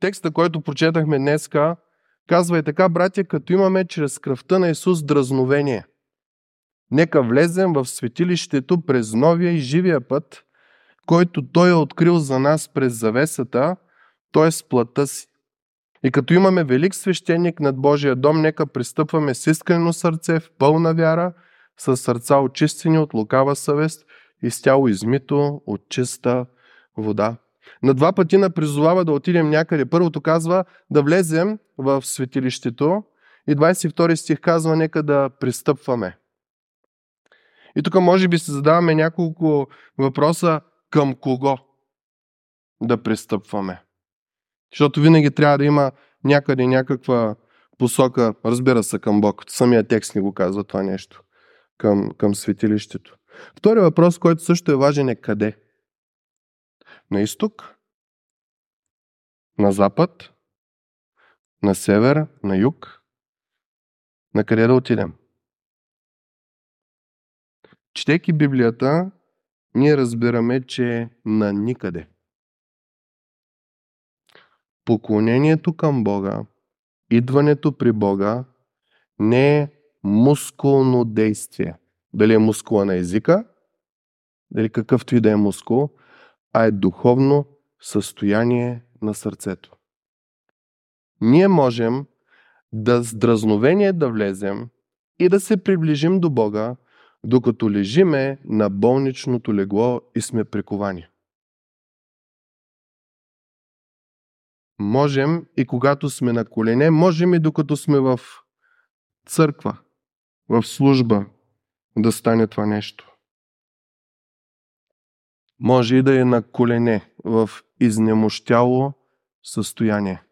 текста, който прочетахме днеска, казва и така, братя, като имаме чрез кръвта на Исус дразновение. Нека влезем в светилището през новия и живия път, който Той е открил за нас през завесата, т.е. плътта си. И като имаме велик свещеник над Божия дом, нека пристъпваме с искрено сърце, в пълна вяра, с сърца очистени от лукава съвест и с тяло измито от чиста вода. На два пъти на призовава да отидем някъде. Първото казва да влезем в светилището и 22 стих казва нека да пристъпваме. И тук може би се задаваме няколко въпроса към кого да пристъпваме. Защото винаги трябва да има някъде някаква посока, разбира се, към Бог. Самия текст ни го казва това нещо. Към, към светилището. Втори въпрос, който също е важен е къде? На изток? На запад? На север? На юг? На къде да отидем? Четейки Библията, ние разбираме, че на никъде. Поклонението към Бога, идването при Бога не е мускулно действие. Дали е мускула на езика, дали какъвто и да е мускул, а е духовно състояние на сърцето. Ние можем да с дразновение да влезем и да се приближим до Бога, докато лежиме на болничното легло и сме приковани. Можем и когато сме на колене, можем и докато сме в църква, в служба, да стане това нещо. Може и да е на колене, в изнемощяло състояние.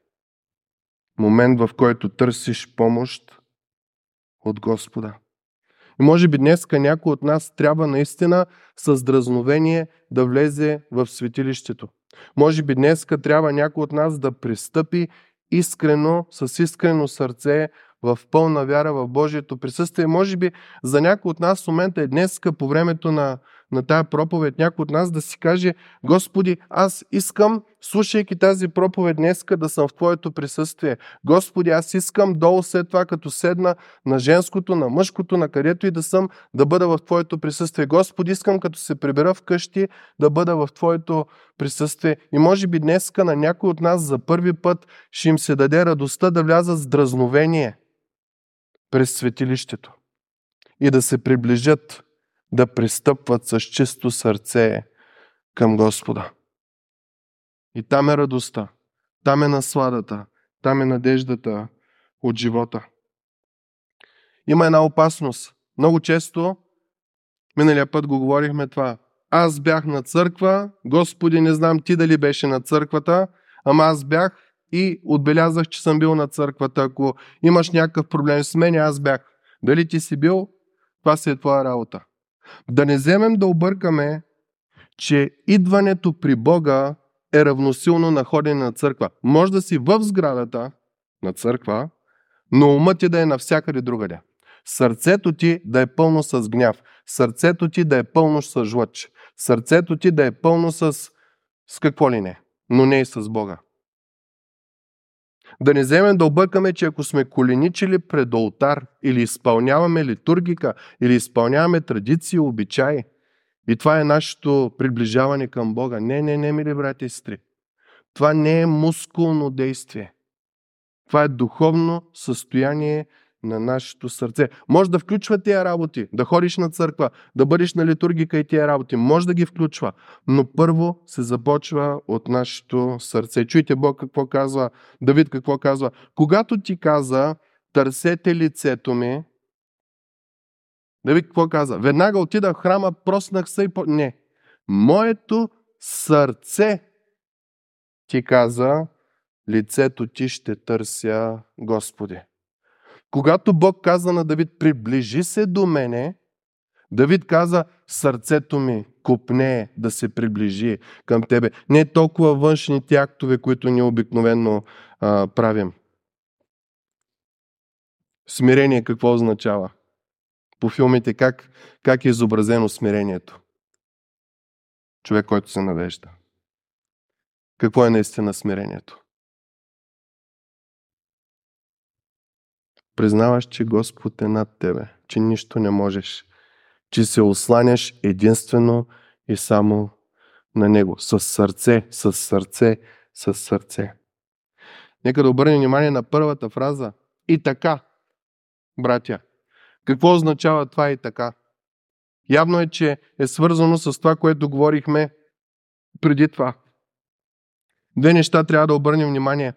Момент, в който търсиш помощ от Господа. И може би днеска някой от нас трябва наистина с дразновение да влезе в светилището. Може би днеска трябва някой от нас да пристъпи искрено, с искрено сърце, в пълна вяра в Божието присъствие. Може би за някой от нас в момента е днеска по времето на на тая проповед някой от нас да си каже, Господи, аз искам, слушайки тази проповед днеска, да съм в Твоето присъствие. Господи, аз искам долу след това, като седна на женското, на мъжкото, на където и да съм, да бъда в Твоето присъствие. Господи, искам като се прибера вкъщи, да бъда в Твоето присъствие. И може би днеска на някой от нас за първи път ще им се даде радостта да влязат с дразновение през светилището и да се приближат да пристъпват с чисто сърце към Господа. И там е радостта, там е насладата, там е надеждата от живота. Има една опасност. Много често, миналия път го говорихме това, аз бях на църква, Господи, не знам ти дали беше на църквата, ама аз бях и отбелязах, че съм бил на църквата. Ако имаш някакъв проблем с мен, аз бях. Дали ти си бил, това си е твоя работа. Да не вземем да объркаме, че идването при Бога е равносилно на ходене на църква. Може да си в сградата на църква, но умът ти да е навсякъде другаде. Сърцето ти да е пълно с гняв. Сърцето ти да е пълно с жлъч. Сърцето ти да е пълно с, с какво ли не, но не и с Бога. Да не вземем да объркаме, че ако сме коленичили пред олтар или изпълняваме литургика, или изпълняваме традиции, обичаи, и това е нашето приближаване към Бога. Не, не, не, мили брати и сестри. Това не е мускулно действие. Това е духовно състояние на нашето сърце. Може да включва тия работи, да ходиш на църква, да бъдеш на литургика и тия работи. Може да ги включва, но първо се започва от нашето сърце. Чуйте Бог какво казва, Давид какво казва. Когато ти каза, търсете лицето ми, Давид какво каза? Веднага отида в храма, проснах се и по... Не. Моето сърце ти каза, лицето ти ще търся Господи. Когато Бог каза на Давид, приближи се до мене, Давид каза, сърцето ми купне да се приближи към тебе. Не толкова външните актове, които ние обикновено а, правим. Смирение какво означава? По филмите как, как е изобразено смирението? Човек, който се навежда. Какво е наистина смирението? Признаваш, че Господ е над тебе, че нищо не можеш, че се осланяш единствено и само на Него. С сърце, с сърце, с сърце. Нека да обърнем внимание на първата фраза. И така, братя. Какво означава това и така? Явно е, че е свързано с това, което говорихме преди това. Две неща трябва да обърнем внимание.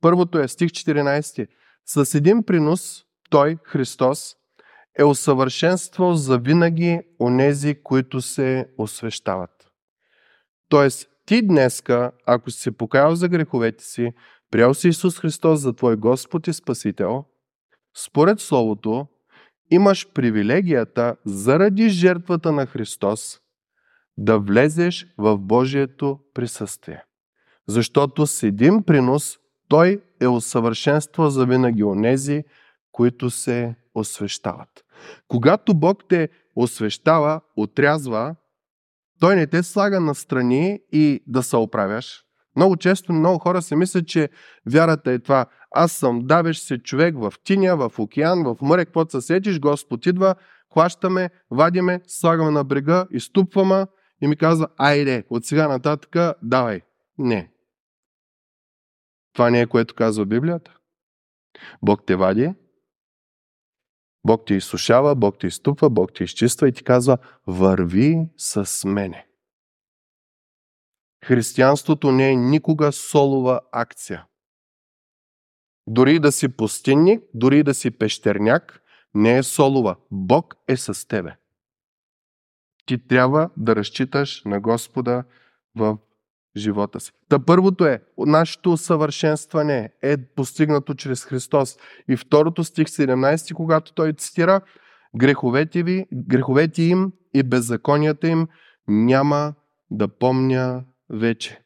Първото е стих 14. С един принос Той, Христос, е усъвършенствал за винаги онези, които се освещават. Тоест, ти днеска, ако си се покаял за греховете си, приял си Исус Христос за Твой Господ и Спасител, според Словото, имаш привилегията заради жертвата на Христос да влезеш в Божието присъствие. Защото с един принос Той е усъвършенства за винаги онези, които се освещават. Когато Бог те освещава, отрязва, Той не те слага на страни и да се оправяш. Много често много хора си мислят, че вярата е това. Аз съм давещ се човек в тиня, в океан, в море, каквото се сетиш, Господ идва, хващаме, вадиме, слагаме на брега, изтупваме и ми казва, айде, от сега нататък давай. Не. Това не е което казва Библията. Бог те вади, Бог те изсушава, Бог те изтупва, Бог те изчиства и ти казва, върви с мене. Християнството не е никога солова акция. Дори да си пустинник, дори да си пещерняк, не е солова. Бог е с тебе. Ти трябва да разчиташ на Господа в живота си. Та първото е, нашето усъвършенстване е постигнато чрез Христос. И второто стих 17, когато той цитира, греховете, ви, греховете им и беззаконията им няма да помня вече.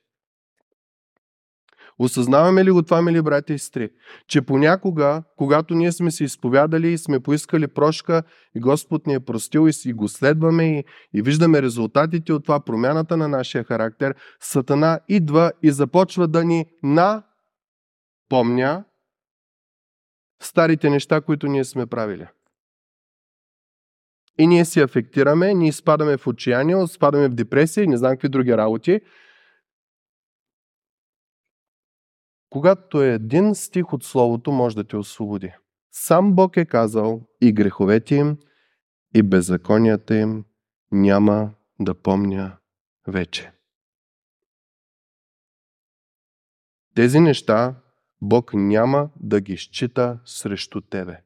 Осъзнаваме ли го това, мили брати и сестри? Че понякога, когато ние сме се изповядали и сме поискали прошка и Господ ни е простил и си го следваме и, и виждаме резултатите от това, промяната на нашия характер, Сатана идва и започва да ни напомня старите неща, които ние сме правили. И ние си афектираме, ние спадаме в отчаяние, спадаме в депресия и не знам какви други работи. Когато е един стих от Словото, може да те освободи. Сам Бог е казал и греховете им, и беззаконията им няма да помня вече. Тези неща Бог няма да ги счита срещу тебе.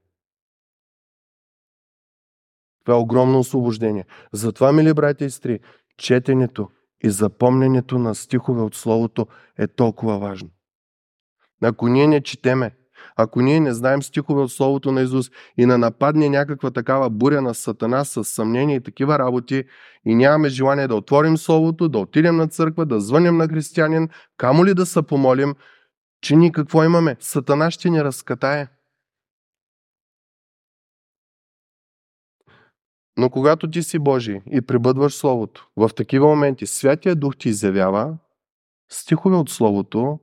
Това е огромно освобождение. Затова, мили братя и сестри, четенето и запомненето на стихове от Словото е толкова важно. Ако ние не четеме, ако ние не знаем стихове от Словото на Исус и на нападне някаква такава буря на Сатана с съмнение и такива работи и нямаме желание да отворим Словото, да отидем на църква, да звънем на християнин, камо ли да се помолим, че ни какво имаме? Сатана ще ни разкатае. Но когато ти си Божий и прибъдваш Словото, в такива моменти Святия Дух ти изявява стихове от Словото,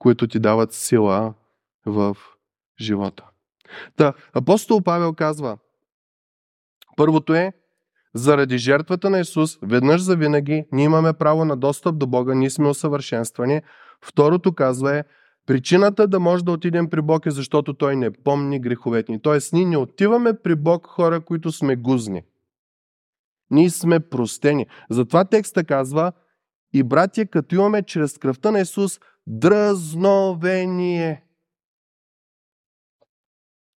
които ти дават сила в живота. Та, апостол Павел казва, първото е, заради жертвата на Исус, веднъж за винаги, ние имаме право на достъп до Бога, ние сме усъвършенствани. Второто казва е, причината да може да отидем при Бог е защото Той не помни греховете ни. Тоест, ние не отиваме при Бог хора, които сме гузни. Ние сме простени. Затова текста казва, и братя, като имаме чрез кръвта на Исус дръзновение.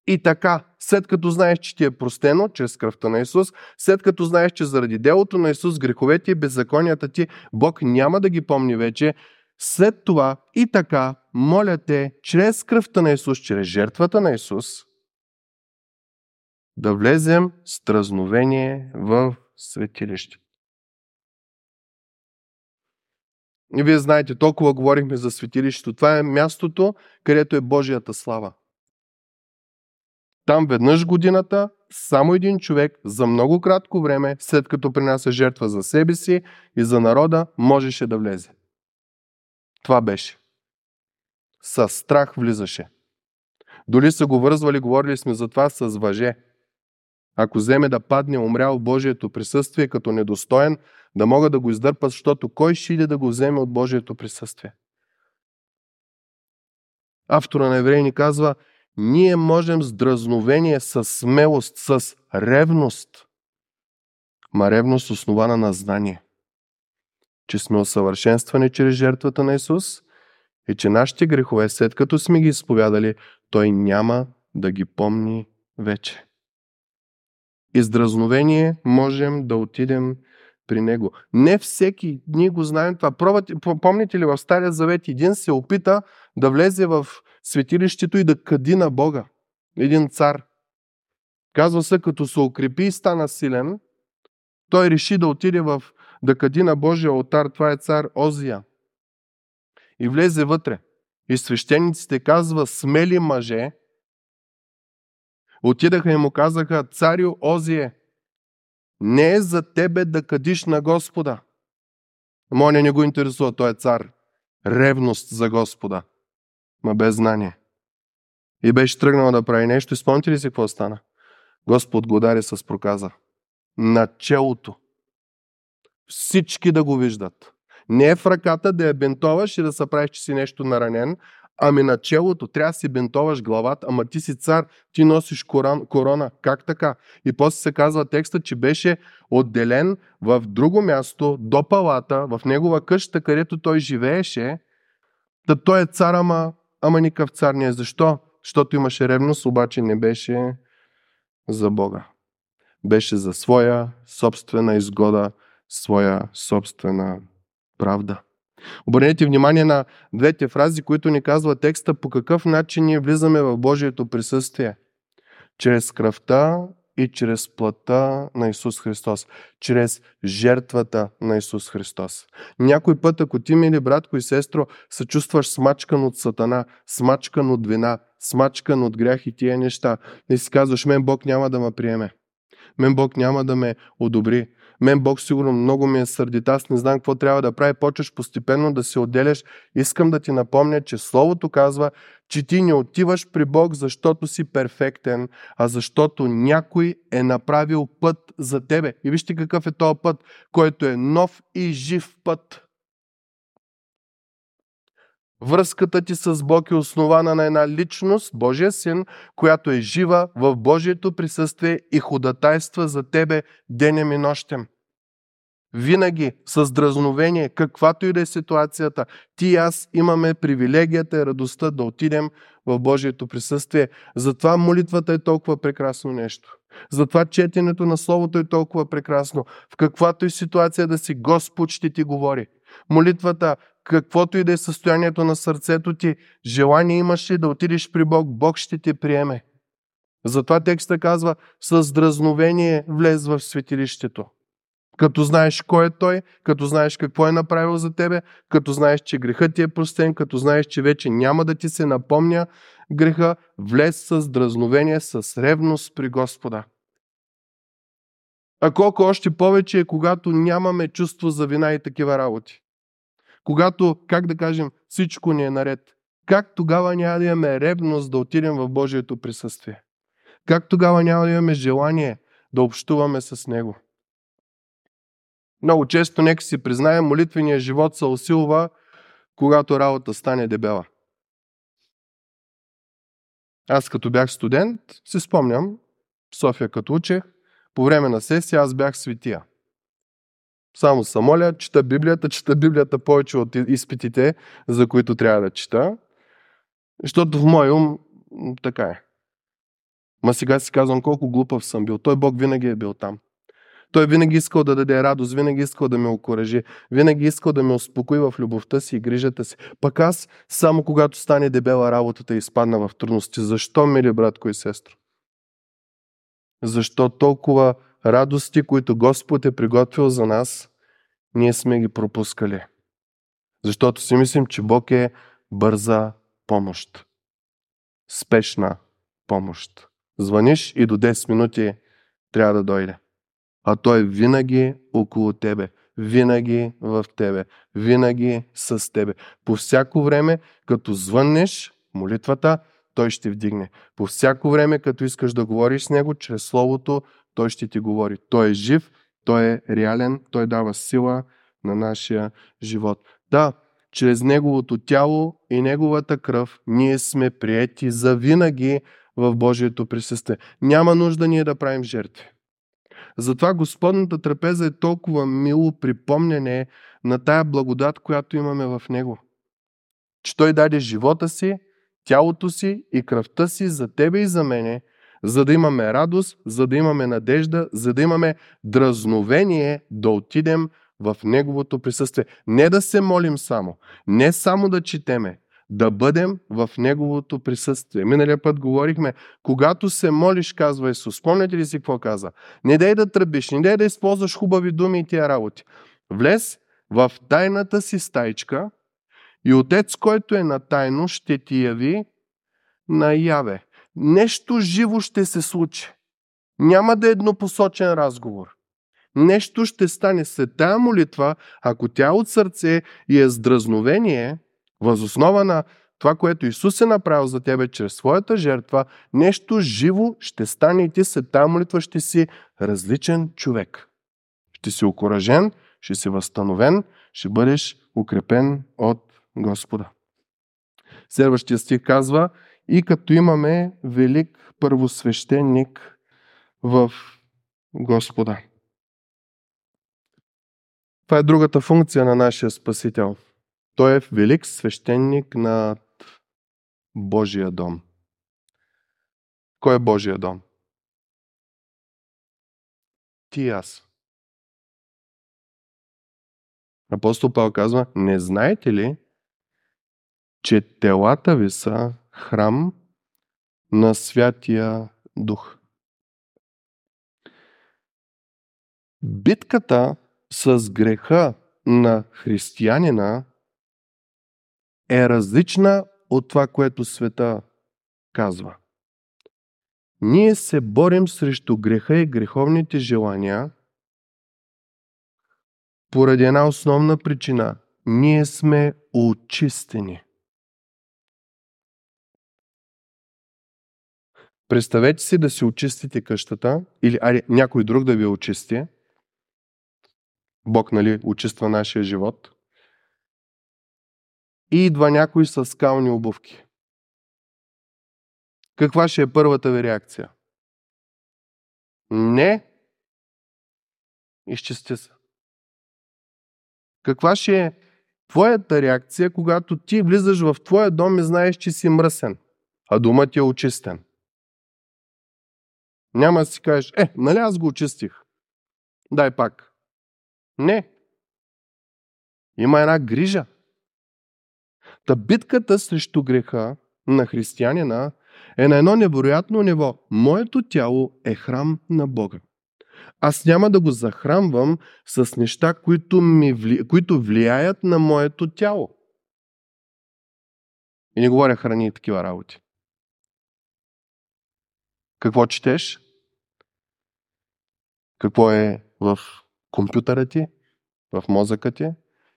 И така, след като знаеш, че ти е простено чрез кръвта на Исус, след като знаеш, че заради делото на Исус, греховете и беззаконията ти, Бог няма да ги помни вече, след това и така, моля те, чрез кръвта на Исус, чрез жертвата на Исус, да влезем с дразновение в светилище. Вие знаете, толкова говорихме за светилището. Това е мястото, където е Божията слава. Там веднъж годината, само един човек за много кратко време, след като принася жертва за себе си и за народа, можеше да влезе. Това беше. Със страх влизаше. Дори са го вързвали, говорили сме за това с въже. Ако вземе да падне умрял в Божието присъствие като недостоен, да могат да го издърпат, защото кой ще иде да го вземе от Божието присъствие? Автора на Евреи ни казва, ние можем с дразновение, с смелост, с ревност, ма ревност основана на знание, че сме усъвършенствани чрез жертвата на Исус и че нашите грехове, след като сме ги изповядали, Той няма да ги помни вече. И с дразновение можем да отидем при него. Не всеки, ние го знаем това. Пробвате, помните ли в Стария Завет един се опита да влезе в светилището и да къди на Бога. Един цар. Казва се, като се укрепи и стана силен, той реши да отиде в да къди на Божия алтар. Това е цар Озия. И влезе вътре. И свещениците казва смели мъже, отидаха и му казаха, царю Озие, не е за тебе да кадиш на Господа. Моня не го интересува, той е цар. Ревност за Господа. Ма без знание. И беше тръгнал да прави нещо. Спомните ли си какво стана? Господ го удари с проказа. На челото. Всички да го виждат. Не е в ръката да я бентоваш и да се правиш, че си нещо наранен, ами на челото трябва да си бентоваш главата, ама ти си цар, ти носиш корон, корона. Как така? И после се казва текста, че беше отделен в друго място, до палата, в негова къща, където той живееше. Та той е цар, ама, ама никакъв цар не е. Защо? Защото имаше ревност, обаче не беше за Бога. Беше за своя собствена изгода, своя собствена правда. Обърнете внимание на двете фрази, които ни казва текста по какъв начин ние влизаме в Божието присъствие. Чрез кръвта и чрез плътта на Исус Христос. Чрез жертвата на Исус Христос. Някой път, ако ти, мили братко и сестро, се чувстваш смачкан от сатана, смачкан от вина, смачкан от грях и тия неща, и си казваш, мен Бог няма да ме приеме. Мен Бог няма да ме одобри. Мен Бог сигурно много ми е сърдит, аз не знам какво трябва да прави, почваш постепенно да се отделяш. Искам да ти напомня, че Словото казва, че ти не отиваш при Бог, защото си перфектен, а защото някой е направил път за тебе. И вижте какъв е този път, който е нов и жив път. Връзката ти с Бог е основана на една личност, Божия син, която е жива в Божието присъствие и ходатайства за тебе денем и нощем. Винаги с дразновение, каквато и да е ситуацията, ти и аз имаме привилегията и радостта да отидем в Божието присъствие. Затова молитвата е толкова прекрасно нещо. Затова четенето на Словото е толкова прекрасно. В каквато и ситуация да си, Господ ще ти говори. Молитвата, каквото и да е състоянието на сърцето ти, желание имаш ли да отидеш при Бог, Бог ще те приеме. Затова текста казва, с дразновение влез в светилището. Като знаеш кой е Той, като знаеш какво е направил за тебе, като знаеш, че грехът ти е простен, като знаеш, че вече няма да ти се напомня греха, влез с дразновение, с ревност при Господа. А колко още повече е, когато нямаме чувство за вина и такива работи. Когато, как да кажем, всичко ни е наред. Как тогава няма да имаме ревност да отидем в Божието присъствие? Как тогава няма да имаме желание да общуваме с Него? Много често, нека си признаем, молитвения живот се усилва, когато работа стане дебела. Аз като бях студент, си спомням, в София като учех, по време на сесия аз бях светия. Само се моля, чета Библията, чета Библията повече от изпитите, за които трябва да чета. Защото в мой ум така е. Ма сега си казвам колко глупав съм бил. Той Бог винаги е бил там. Той винаги искал да даде радост, винаги искал да ме окоръжи, винаги искал да ме успокои в любовта си и грижата си. Пък аз, само когато стане дебела работата и изпадна в трудности. Защо, мили братко и сестро? Защо толкова радости, които Господ е приготвил за нас, ние сме ги пропускали? Защото си мислим, че Бог е бърза помощ. Спешна помощ. Звъниш и до 10 минути трябва да дойде а Той винаги около тебе, винаги в тебе, винаги с тебе. По всяко време, като звъннеш молитвата, той ще вдигне. По всяко време, като искаш да говориш с него, чрез Словото, той ще ти говори. Той е жив, той е реален, той дава сила на нашия живот. Да, чрез Неговото тяло и Неговата кръв ние сме приети за винаги в Божието присъствие. Няма нужда ние да правим жертви. Затова Господната трапеза е толкова мило припомняне на тая благодат, която имаме в Него. Че Той даде живота си, тялото си и кръвта си за тебе и за мене, за да имаме радост, за да имаме надежда, за да имаме дразновение да отидем в Неговото присъствие. Не да се молим само, не само да четеме, да бъдем в Неговото присъствие. Миналия път говорихме, когато се молиш, казва Исус, спомняте ли си какво каза? Не дай да тръбиш, не дай да използваш хубави думи и тия работи. Влез в тайната си стайчка и Отец, който е на тайно, ще ти яви наяве. Нещо живо ще се случи. Няма да е еднопосочен разговор. Нещо ще стане след тая молитва, ако тя е от сърце и е с дразновение, възоснова на това, което Исус е направил за тебе чрез своята жертва, нещо живо ще стане и ти след тази молитва ще си различен човек. Ще си окоръжен, ще си възстановен, ще бъдеш укрепен от Господа. Следващия стих казва, и като имаме велик първосвещеник в Господа. Това е другата функция на нашия Спасител. Той е велик свещеник на Божия дом. Кой е Божия дом? Ти и аз. Апостол Павел казва, не знаете ли, че телата ви са храм на Святия Дух? Битката с греха на християнина е различна от това, което света казва. Ние се борим срещу греха и греховните желания поради една основна причина. Ние сме очистени. Представете си да си очистите къщата или ари, някой друг да ви очисти. Бог, нали, очиства нашия живот. И идва някой с скални обувки. Каква ще е първата ви реакция? Не. Изчисти се. Каква ще е твоята реакция, когато ти влизаш в твоя дом и знаеш, че си мръсен, а домът ти е очистен? Няма да си кажеш, е, нали аз го очистих? Дай пак. Не. Има една грижа. Та битката срещу греха на християнина е на едно невероятно ниво. Моето тяло е храм на Бога. Аз няма да го захранвам с неща, които, ми вли... които влияят на моето тяло. И не говоря храни и такива работи. Какво четеш? Какво е в компютъра ти, в мозъка ти?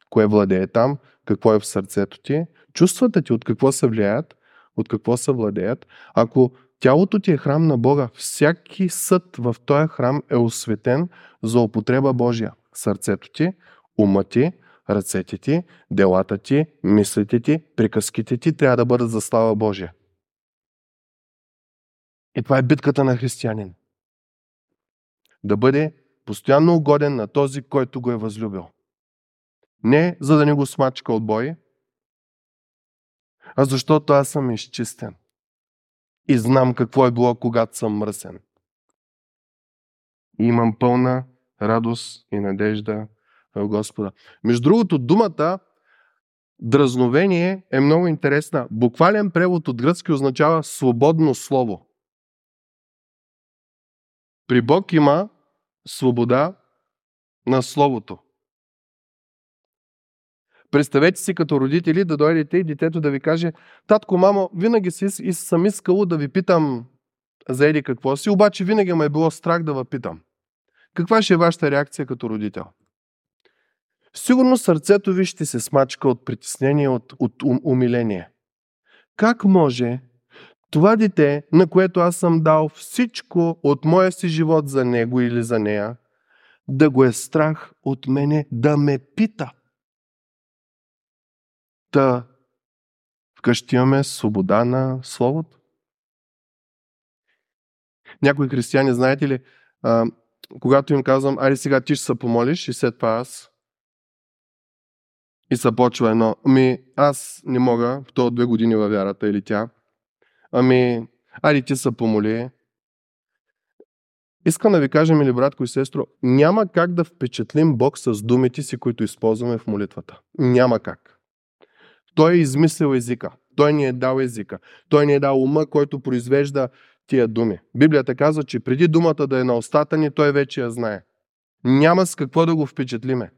Кое владее там? Какво е в сърцето ти? Чувствата ти от какво се влияят? От какво се владеят? Ако тялото ти е храм на Бога, всяки съд в този храм е осветен за употреба Божия. Сърцето ти, ума ти, ръцете ти, делата ти, мислите ти, приказките ти трябва да бъдат за слава Божия. И това е битката на християнин. Да бъде постоянно угоден на този, който го е възлюбил. Не за да не го смачка от бой, а защото аз съм изчистен. И знам какво е било, когато съм мръсен. И имам пълна радост и надежда в Господа. Между другото, думата дразновение е много интересна. Буквален превод от гръцки означава свободно слово. При Бог има свобода на Словото. Представете си като родители да дойдете и детето да ви каже, татко, мамо, винаги си, съм искало да ви питам за еди какво си, обаче винаги ме е било страх да ви питам. Каква ще е вашата реакция като родител? Сигурно сърцето ви ще се смачка от притеснение, от, от умиление. Как може Това дете, на което аз съм дал всичко от моя си живот за него или за нея, да го е страх от мене да ме пита. Та, вкъщи имаме свобода на Словото. Някои християни, знаете ли, а, когато им казвам, айде сега ти ще се помолиш и след това аз. И се почва едно, ами аз не мога, то две години във вярата или тя. Ами, айде ти се помоли. Искам да ви кажа, мили братко и сестро, няма как да впечатлим Бог с думите си, които използваме в молитвата. Няма как. Той е измислил езика. Той ни е дал езика. Той ни е дал ума, който произвежда тия думи. Библията казва, че преди думата да е на устата ни, той вече я знае. Няма с какво да го впечатлиме.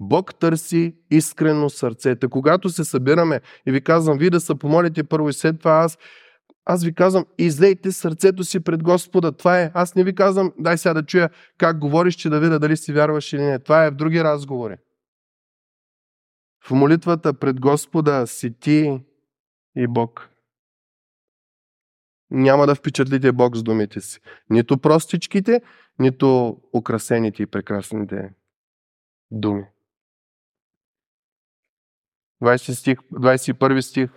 Бог търси искрено сърцете. Когато се събираме и ви казвам, вие да се помолите първо и след това аз, аз ви казвам, излейте сърцето си пред Господа. Това е. Аз не ви казвам, дай сега да чуя как говориш, че да видя дали си вярваш или не. Това е в други разговори. В молитвата пред Господа си ти и Бог няма да впечатлите Бог с думите си. Нито простичките, нито украсените и прекрасните думи. 20 стих, 21 стих.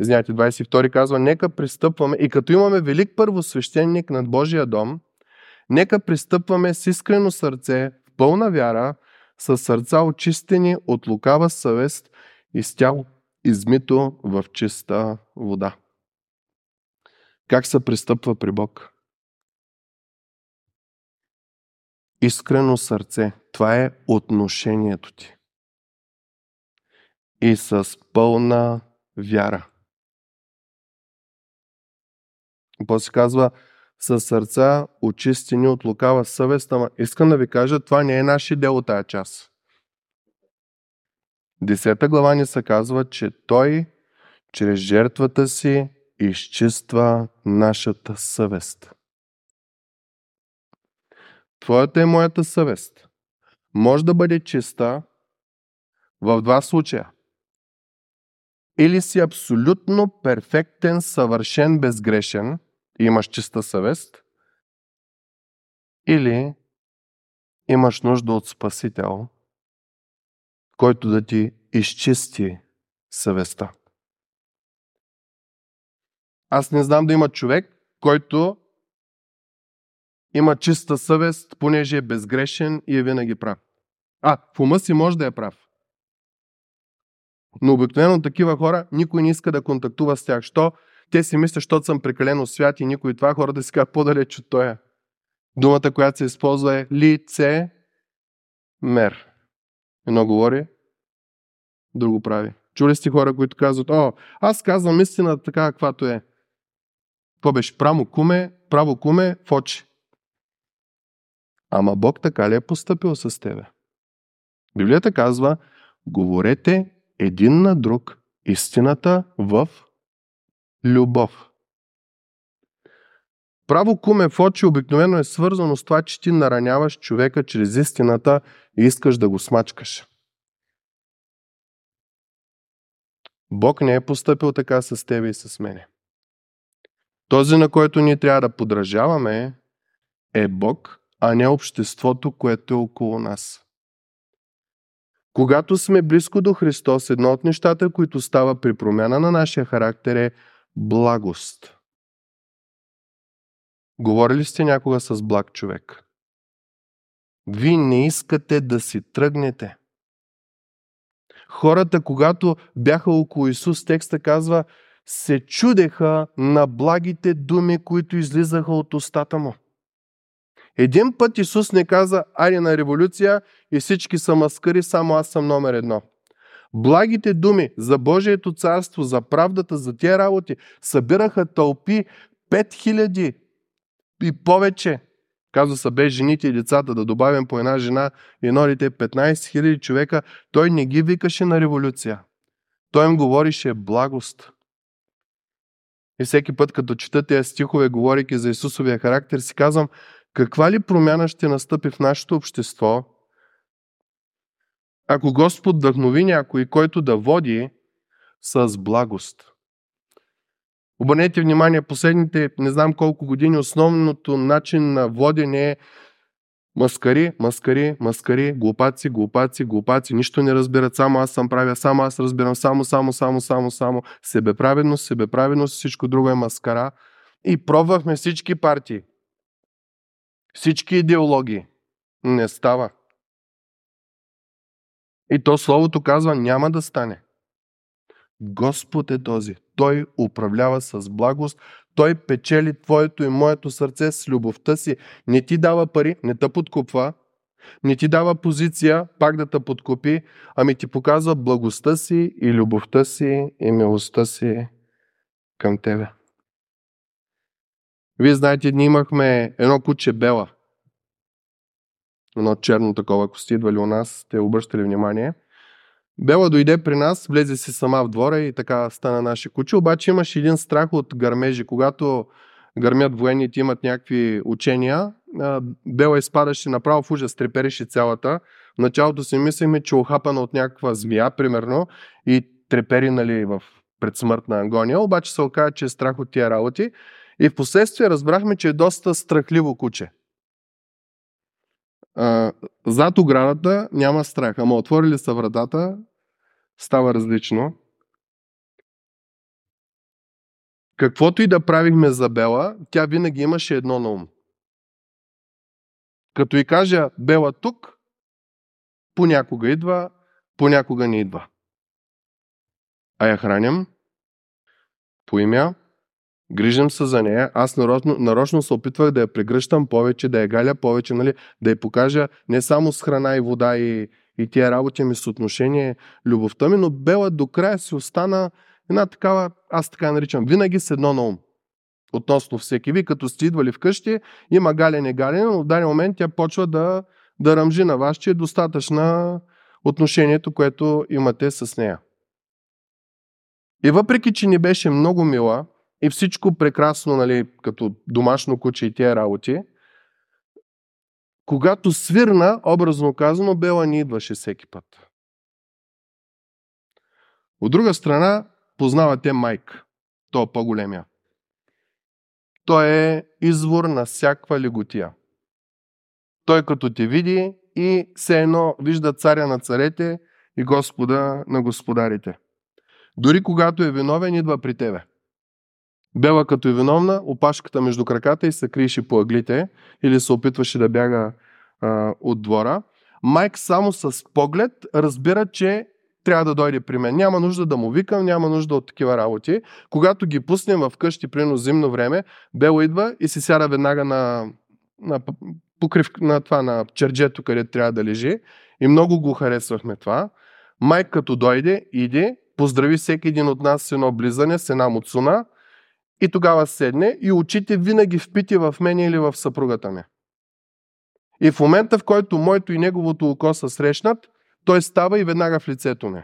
Извинявайте, 22 казва, нека пристъпваме и като имаме велик първосвещеник над Божия дом, нека пристъпваме с искрено сърце, в пълна вяра, с сърца очистени от лукава съвест и с тяло измито в чиста вода. Как се пристъпва при Бог? Искрено сърце. Това е отношението ти. И с пълна вяра. После казва, с сърца очистени от лукава съвест. Ама искам да ви кажа, това не е наше дело тая част. Десета глава ни се казва, че Той чрез жертвата си изчиства нашата съвест. Твоята и моята съвест може да бъде чиста в два случая. Или си абсолютно перфектен, съвършен, безгрешен и имаш чиста съвест, или имаш нужда от Спасител, който да ти изчисти съвестта. Аз не знам да има човек, който има чиста съвест, понеже е безгрешен и е винаги прав. А, в ума си може да е прав. Но обикновено такива хора никой не иска да контактува с тях. Що? Те си мислят, защото съм прекалено свят и никой това хора да си казва по-далеч от тоя. Думата, която се използва е лице мер. Едно говори, друго прави. Чули сте хора, които казват, о, аз казвам истината така, каквато е. Какво беше? Право куме, право куме в очи. Ама Бог така ли е поступил с тебе? Библията казва, говорете един на друг истината в любов. Право куме в очи обикновено е свързано с това, че ти нараняваш човека чрез истината и искаш да го смачкаш. Бог не е поступил така с тебе и с мене. Този, на който ние трябва да подражаваме, е Бог, а не обществото, което е около нас. Когато сме близко до Христос, едно от нещата, които става при промяна на нашия характер е благост. Говорили сте някога с благ човек? Вие не искате да си тръгнете. Хората, когато бяха около Исус, текста казва, се чудеха на благите думи, които излизаха от устата му. Един път Исус не каза, айде на революция и всички са маскари, само аз съм номер едно. Благите думи за Божието царство, за правдата, за тия работи събираха тълпи 5000 и повече. Казва се без жените и децата, да добавим по една жена и едно дете 15 000 човека. Той не ги викаше на революция. Той им говорише благост. И всеки път, като чета тези стихове, говорейки за Исусовия характер, си казвам, каква ли промяна ще настъпи в нашето общество, ако Господ вдъхнови някой, който да води с благост. Обърнете внимание, последните не знам колко години основното начин на водене е маскари, маскари, маскари, глупаци, глупаци, глупаци, нищо не разбират, само аз съм правя, само аз разбирам, само, само, само, само, само, себеправедност, себеправедност, всичко друго е маскара. И пробвахме всички партии, всички идеологии. Не става. И то Словото казва, няма да стане. Господ е този. Той управлява с благост. Той печели твоето и моето сърце с любовта си. Не ти дава пари, не те подкупва, не ти дава позиция, пак да те подкупи, ами ти показва благостта си и любовта си и милостта си към тебе. Вие знаете, ние имахме едно куче Бела. Едно черно такова, ако сте идвали у нас, те обръщали внимание – Бела дойде при нас, влезе си сама в двора и така стана наше куче, обаче имаше един страх от гърмежи. Когато гърмят военните, имат някакви учения, Бела изпадаше направо в ужас, трепереше цялата. В началото си мислихме, че охапана от някаква змия, примерно, и трепери нали, в предсмъртна агония, обаче се оказа, че е страх от тия работи. И в последствие разбрахме, че е доста страхливо куче. А, зад оградата няма страх, ама отворили са вратата, става различно. Каквото и да правихме за Бела, тя винаги имаше едно на ум. Като и кажа Бела тук, понякога идва, понякога не идва. А я храням по имя, грижам се за нея. Аз нарочно, нарочно се опитвах да я прегръщам повече, да я галя повече, нали? да я покажа не само с храна и вода и, и тия работи ми с отношение, любовта ми, но Бела до края си остана една такава, аз така наричам, винаги с едно на ум. Относно всеки. Ви като сте идвали вкъщи, има галене, галене, но в даден момент тя почва да, да ръмжи на вас, че е достатъчна отношението, което имате с нея. И въпреки, че ни беше много мила и всичко прекрасно, нали, като домашно куче и тия работи, когато свирна, образно казано, Бела ни идваше всеки път. От друга страна, познавате Майк. Той е по-големия. Той е извор на всяква леготия. Той като те види и все едно вижда царя на царете и господа на господарите. Дори когато е виновен, идва при тебе. Бела като е виновна, опашката между краката и се криеше по аглите или се опитваше да бяга а, от двора. Майк само с поглед разбира, че трябва да дойде при мен. Няма нужда да му викам, няма нужда от такива работи. Когато ги пуснем в къщи, прино зимно време, Бело идва и се сяда веднага на, на покрив, на това, на черджето, където трябва да лежи. И много го харесвахме това. Майк като дойде, иде, поздрави всеки един от нас с едно близане, с една муцуна – и тогава седне и очите винаги впити в мен или в съпругата ми. И в момента, в който моето и неговото око са срещнат, той става и веднага в лицето ми.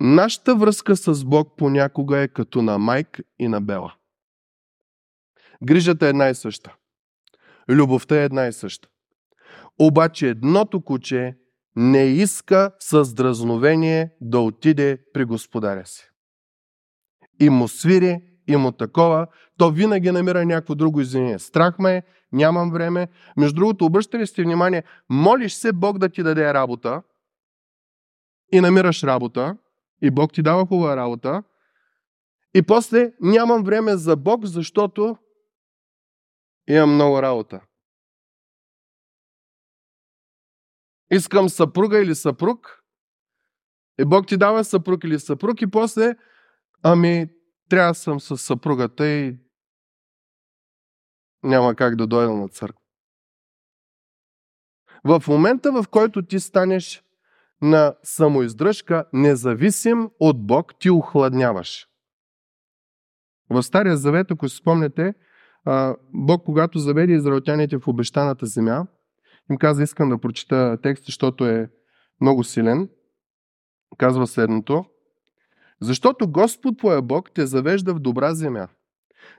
Нашата връзка с Бог понякога е като на Майк и на Бела. Грижата е една и съща. Любовта е една и съща. Обаче едното куче не иска с дразновение да отиде при господаря си и му свири, и му такова, то винаги намира някакво друго извинение. Страх ме е, нямам време. Между другото, обръщате ли сте внимание, молиш се Бог да ти даде работа и намираш работа, и Бог ти дава хубава работа, и после нямам време за Бог, защото имам много работа. Искам съпруга или съпруг, и Бог ти дава съпруг или съпруг, и после Ами, трябва съм с съпругата и няма как да дойда на църква. В момента, в който ти станеш на самоиздръжка, независим от Бог, ти охладняваш. В Стария Завет, ако си спомняте, Бог, когато заведе израелтяните в обещаната земя, им каза, искам да прочита текст, защото е много силен. Казва следното. Защото Господ твоя Бог те завежда в добра земя,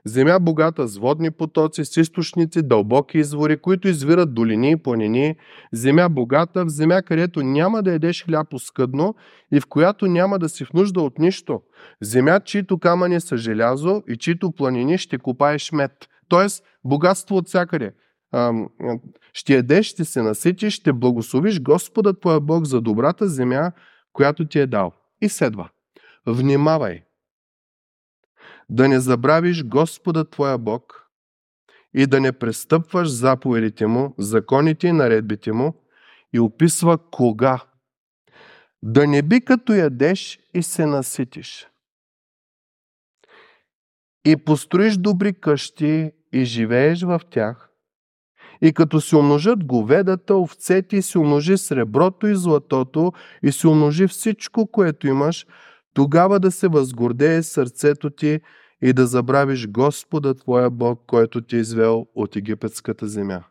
Земя богата с водни потоци, с източници, дълбоки извори, които извират долини и планини. Земя богата, в земя, където няма да едеш хляб оскъдно и в която няма да си в нужда от нищо. Земя, чието камъни са желязо и чието планини ще копаеш мед. Тоест, богатство от всякъде. Ще едеш, ще се наситиш, ще благословиш Господа твоя Бог за добрата земя, която ти е дал. И следва. Внимавай, да не забравиш Господа Твоя Бог и да не престъпваш заповедите Му, законите и наредбите Му и описва кога. Да не би като ядеш и се наситиш. И построиш добри къщи и живееш в тях. И като се умножат говедата, овцете и се умножи среброто и златото и се умножи всичко, което имаш, тогава да се възгордее сърцето ти и да забравиш Господа Твоя Бог, който ти е извел от египетската земя.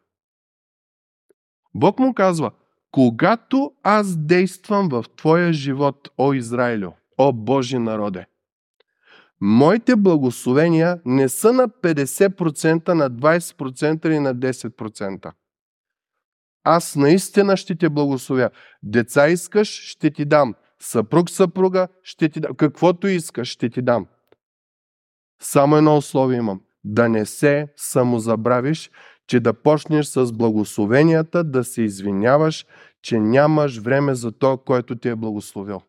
Бог му казва, когато аз действам в Твоя живот, о Израилю, о Божи народе, моите благословения не са на 50%, на 20% или на 10%. Аз наистина ще те благословя. Деца искаш, ще ти дам. Съпруг, съпруга, ще ти дам. Каквото искаш, ще ти дам. Само едно условие имам. Да не се самозабравиш, че да почнеш с благословенията да се извиняваш, че нямаш време за то, който ти е благословил.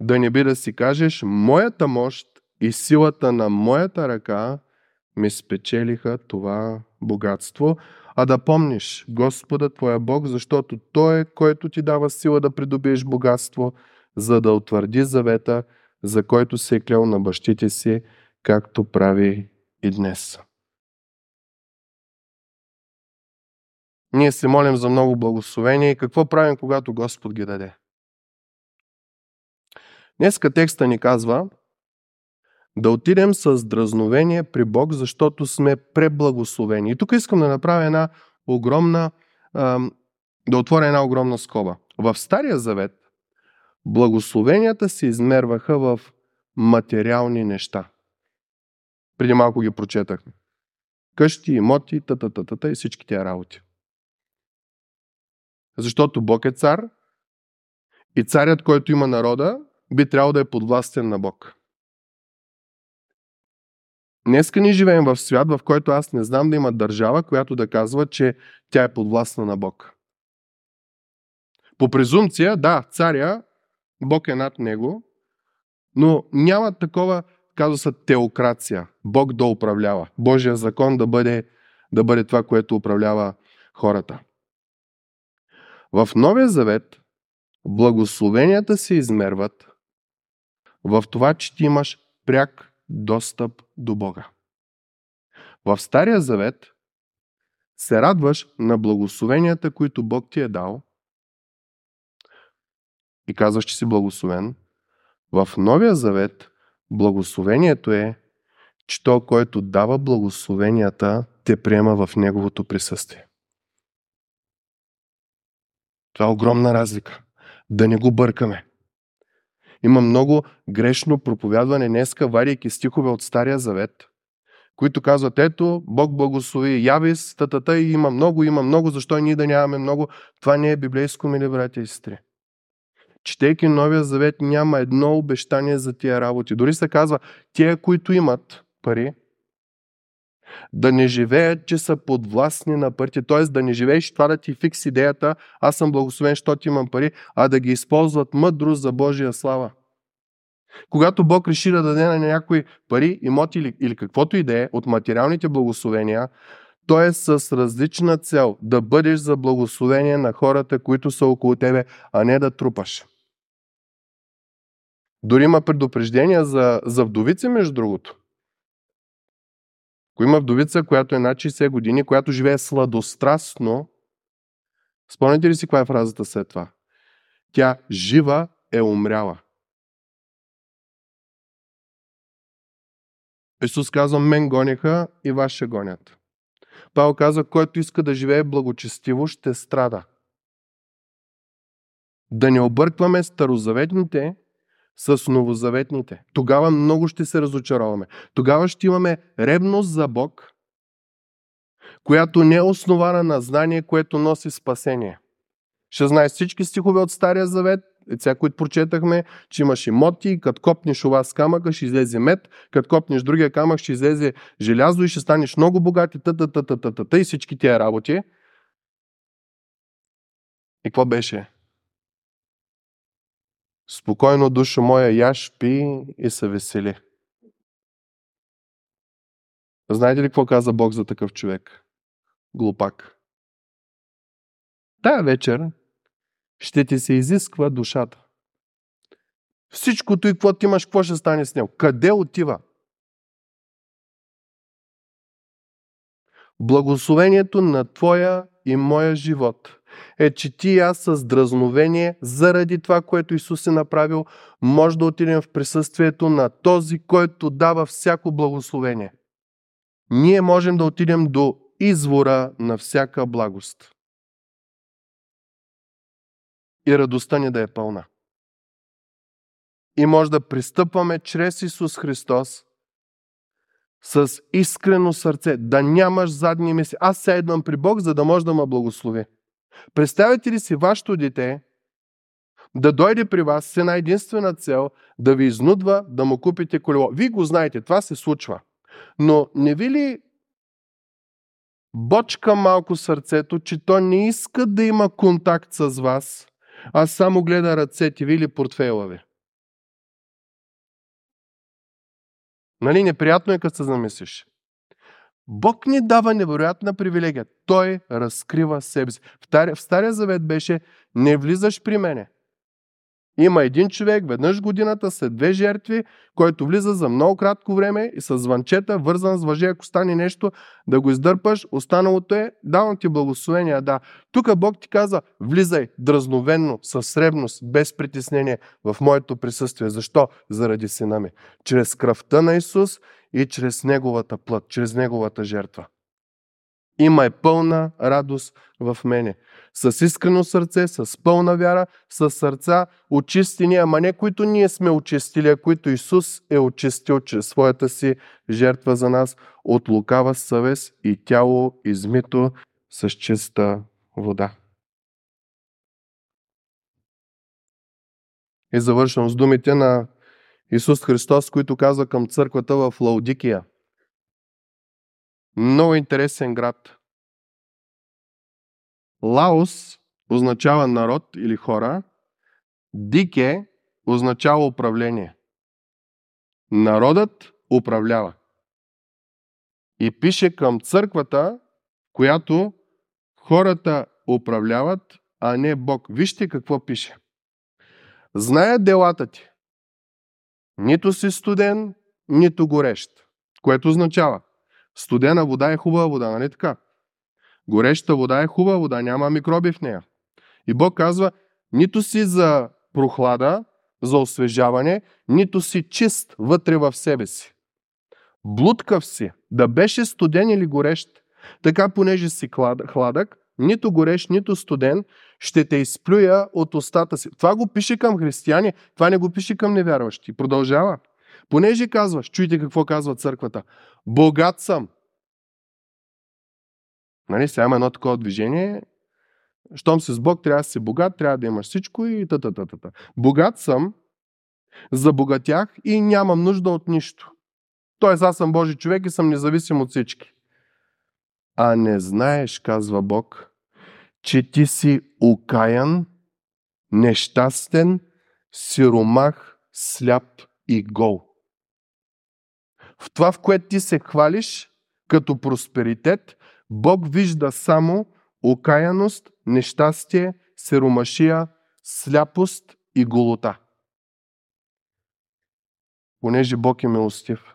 Да не би да си кажеш, моята мощ и силата на моята ръка ми спечелиха това богатство, а да помниш Господа Твоя Бог, защото Той е, който ти дава сила да придобиеш богатство, за да утвърди завета, за който се е клел на бащите си, както прави и днес. Ние се молим за много благословения и какво правим, когато Господ ги даде? Днеска текста ни казва да отидем с дразновение при Бог, защото сме преблагословени. И тук искам да направя една огромна, да отворя една огромна скоба. В Стария Завет Благословенията се измерваха в материални неща. Преди малко ги прочетахме. Къщи, имоти, та-та-та-та и всички тия работи. Защото Бог е цар и царят, който има народа, би трябвало да е подвластен на Бог. Днеска ни живеем в свят, в който аз не знам да има държава, която да казва, че тя е подвластна на Бог. По презумпция, да, царя Бог е над него, но няма такова, казва се, теокрация. Бог да управлява. Божия закон да бъде, да бъде това, което управлява хората. В Новия Завет благословенията се измерват в това, че ти имаш пряк достъп до Бога. В Стария Завет се радваш на благословенията, които Бог ти е дал, и казваш, че си благословен, в Новия Завет благословението е, че то, който дава благословенията, те приема в Неговото присъствие. Това е огромна разлика. Да не го бъркаме. Има много грешно проповядване днеска, варяйки стихове от Стария Завет, които казват, ето, Бог благослови Явис, татата, и има много, има много, защо и ние да нямаме много. Това не е библейско, мили братя и сестри четейки Новия Завет, няма едно обещание за тия работи. Дори се казва, тия, които имат пари, да не живеят, че са подвластни на парите, т.е. да не живееш това да ти фикс идеята, аз съм благословен, защото имам пари, а да ги използват мъдро за Божия слава. Когато Бог реши да даде на някой пари, имоти или, или каквото и да е от материалните благословения, то е с различна цел да бъдеш за благословение на хората, които са около тебе, а не да трупаш. Дори има предупреждения за, за вдовици, между другото. Ако има вдовица, която е над 60 години, която живее сладострастно, спомняте ли си каква е фразата след това? Тя жива е умряла. Исус казва, мен гониха и вас ще гонят. Павел казва, който иска да живее благочестиво, ще страда. Да не объркваме старозаветните с новозаветните. Тогава много ще се разочароваме. Тогава ще имаме ревност за Бог, която не е основана на знание, което носи спасение. Ще знаеш всички стихове от Стария Завет, сега, които прочетахме, че имаш имоти, като копнеш ова с камъка, ще излезе мед, като копнеш другия камък, ще излезе желязо и ще станеш много богат и та, та, та, та, та, и всички тия работи. И какво беше? Спокойно, душо моя, яш, пи и се весели. Знаете ли какво каза Бог за такъв човек? Глупак. Тая вечер ще ти се изисква душата. Всичкото и какво ти имаш, какво ще стане с него? Къде отива? Благословението на твоя и моя живот е, че ти и аз с дразновение, заради това, което Исус е направил, може да отидем в присъствието на този, който дава всяко благословение. Ние можем да отидем до извора на всяка благост и радостта ни да е пълна. И може да пристъпваме чрез Исус Христос с искрено сърце, да нямаш задни мисли. Аз се идвам при Бог, за да може да ме благослови. Представете ли си вашето дете да дойде при вас с една единствена цел да ви изнудва да му купите колело? Вие го знаете, това се случва. Но не ви ли бочка малко сърцето, че то не иска да има контакт с вас, аз само гледа ръцете ви или портфела ви. Нали, неприятно е като се замислиш. Бог ни дава невероятна привилегия. Той разкрива себе си. В Стария завет беше не влизаш при мене. Има един човек веднъж годината след две жертви, който влиза за много кратко време и с звънчета, вързан с въже, ако стане нещо, да го издърпаш, останалото е, давам ти благословения, да. Тук Бог ти каза, влизай дразновенно, с ревност, без притеснение в моето присъствие. Защо? Заради сина ми. Чрез кръвта на Исус и чрез Неговата плът, чрез Неговата жертва. Има е пълна радост в мене. С искрено сърце, с пълна вяра, с сърца очистени, ама не които ние сме очистили, а които Исус е очистил чрез своята си жертва за нас от лукава съвест и тяло измито с чиста вода. И завършвам с думите на Исус Христос, които казва към църквата в Лаудикия – много интересен град. Лаос означава народ или хора. Дике означава управление. Народът управлява. И пише към църквата, която хората управляват, а не Бог. Вижте какво пише. Зная делата ти. Нито си студен, нито горещ. Което означава, Студена вода е хубава вода, нали така? Гореща вода е хубава вода, няма микроби в нея. И Бог казва, нито си за прохлада, за освежаване, нито си чист вътре в себе си. Блудкав си, да беше студен или горещ, така понеже си хладък, нито горещ, нито студен, ще те изплюя от устата си. Това го пише към християни, това не го пише към невярващи. Продължава. Понеже казваш, чуйте какво казва църквата, богат съм. Нали, сега има едно такова движение, щом си с Бог, трябва да си богат, трябва да имаш всичко и та-та-та-та. Богат съм, забогатях и нямам нужда от нищо. Тоест аз съм Божи човек и съм независим от всички. А не знаеш, казва Бог, че ти си окаян, нещастен, сиромах, сляп и гол. В това, в което ти се хвалиш като просперитет, Бог вижда само окаяност, нещастие, серомашия, сляпост и голота. Понеже Бог е милостив,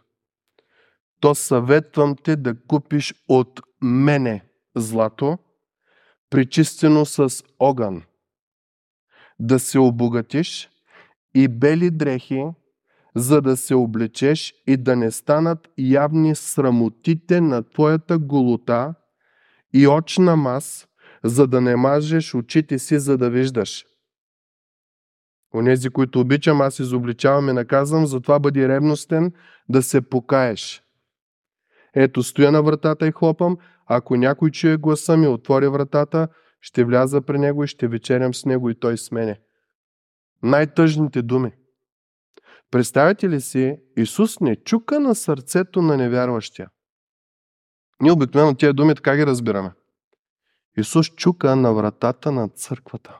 то съветвам те да купиш от мене злато, причистено с огън, да се обогатиш и бели дрехи, за да се облечеш и да не станат явни срамотите на твоята голота и очна мас, за да не мажеш очите си, за да виждаш. Онези, които обичам, аз изобличавам и наказвам, затова бъди ревностен да се покаеш. Ето, стоя на вратата и хлопам, ако някой чуе гласа ми, отворя вратата, ще вляза при него и ще вечерям с него и той с мене. Най-тъжните думи. Представете ли си, Исус не чука на сърцето на невярващия. Ние обикновено тия думи така ги разбираме. Исус чука на вратата на църквата.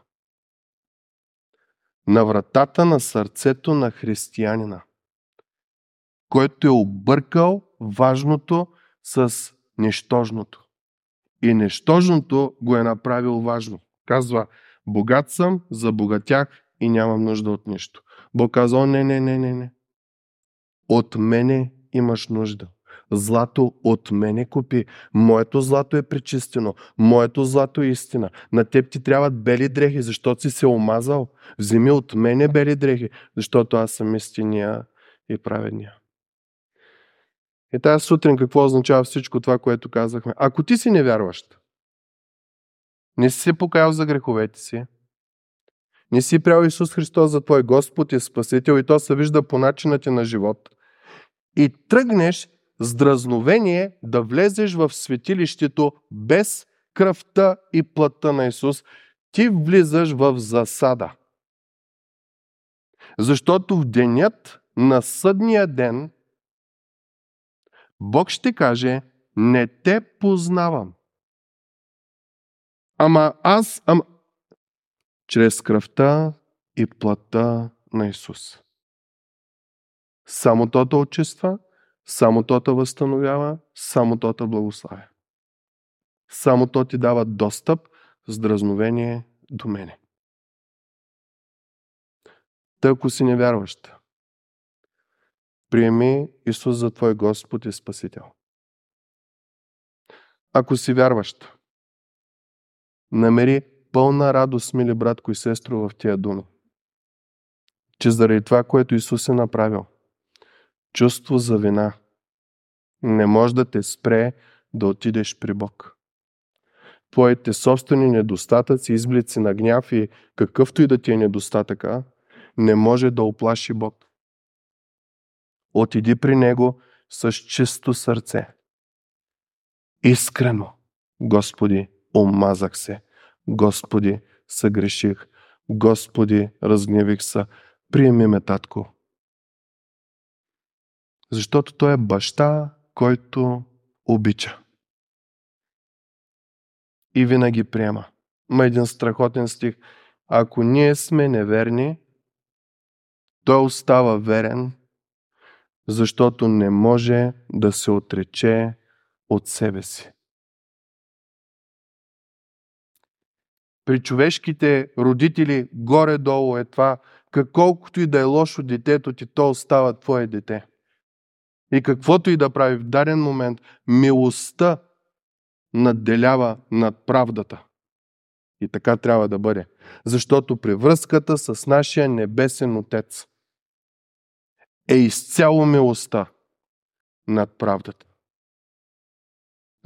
На вратата на сърцето на християнина, който е объркал важното с нещожното. И нещожното го е направил важно. Казва, богат съм, забогатях и нямам нужда от нищо. Бог казва, не, не, не, не, не. От мене имаш нужда. Злато от мене купи. Моето злато е пречистено. Моето злато е истина. На теб ти трябват бели дрехи, защото си се омазал. Вземи от мене бели дрехи, защото аз съм истиния и праведния. И тази сутрин какво означава всичко това, което казахме? Ако ти си невярващ, не си се покаял за греховете си, не си прял Исус Христос за твой Господ и Спасител и то се вижда по начина ти на живот и тръгнеш с дразновение да влезеш в светилището без кръвта и плътта на Исус, ти влизаш в засада. Защото в денят на съдния ден Бог ще каже, не те познавам. Ама аз, ама... Чрез кръвта и плътта на Исус. Само Тота очиства, само Тота възстановява, само Тота благославя. Само То ти дава достъп с дразновение до мене. Тъй ако си невярващ, приеми Исус за Твой Господ и Спасител. Ако си вярващ, намери пълна радост, мили братко и сестро, в тия думи. Че заради това, което Исус е направил, чувство за вина не може да те спре да отидеш при Бог. Твоите собствени недостатъци, изблици на гняв и какъвто и да ти е недостатъка, не може да оплаши Бог. Отиди при Него с чисто сърце. Искрено, Господи, омазах се. Господи, съгреших. Господи, разгневих се. Приеми ме, татко. Защото Той е баща, който обича. И винаги приема. Ма един страхотен стих. Ако ние сме неверни, той остава верен, защото не може да се отрече от себе си. При човешките родители горе-долу е това, колкото и да е лошо детето ти, то остава твое дете. И каквото и да прави в даден момент, милостта надделява над правдата. И така трябва да бъде. Защото при връзката с нашия небесен Отец е изцяло милостта над правдата.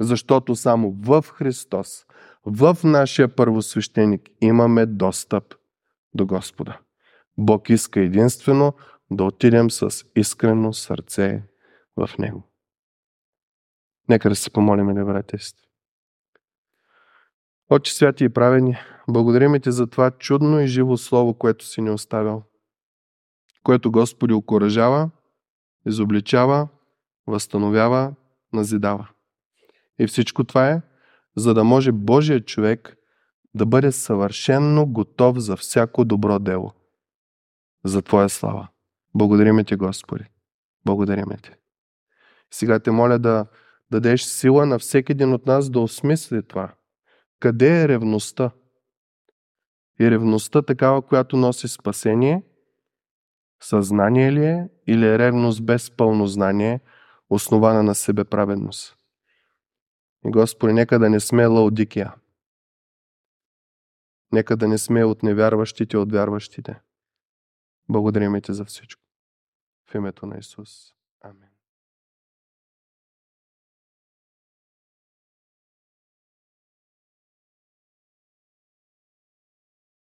Защото само в Христос, в нашия първосвещеник имаме достъп до Господа. Бог иска единствено да отидем с искрено сърце в Него. Нека да се помолим, не братя Отче святи и правени, благодарим ти за това чудно и живо слово, което си ни оставил, което Господи окоръжава, изобличава, възстановява, назидава. И всичко това е, за да може Божият човек да бъде съвършенно готов за всяко добро дело. За Твоя слава. Благодариме Ти, Господи. Благодариме Ти. Сега те моля да дадеш сила на всеки един от нас да осмисли това. Къде е ревността? И ревността такава, която носи спасение, съзнание ли е или е ревност без пълно знание, основана на себеправедност? И Господи, нека да не сме лаудикия. Нека да не сме от невярващите, от вярващите. Благодарим Ти за всичко. В името на Исус.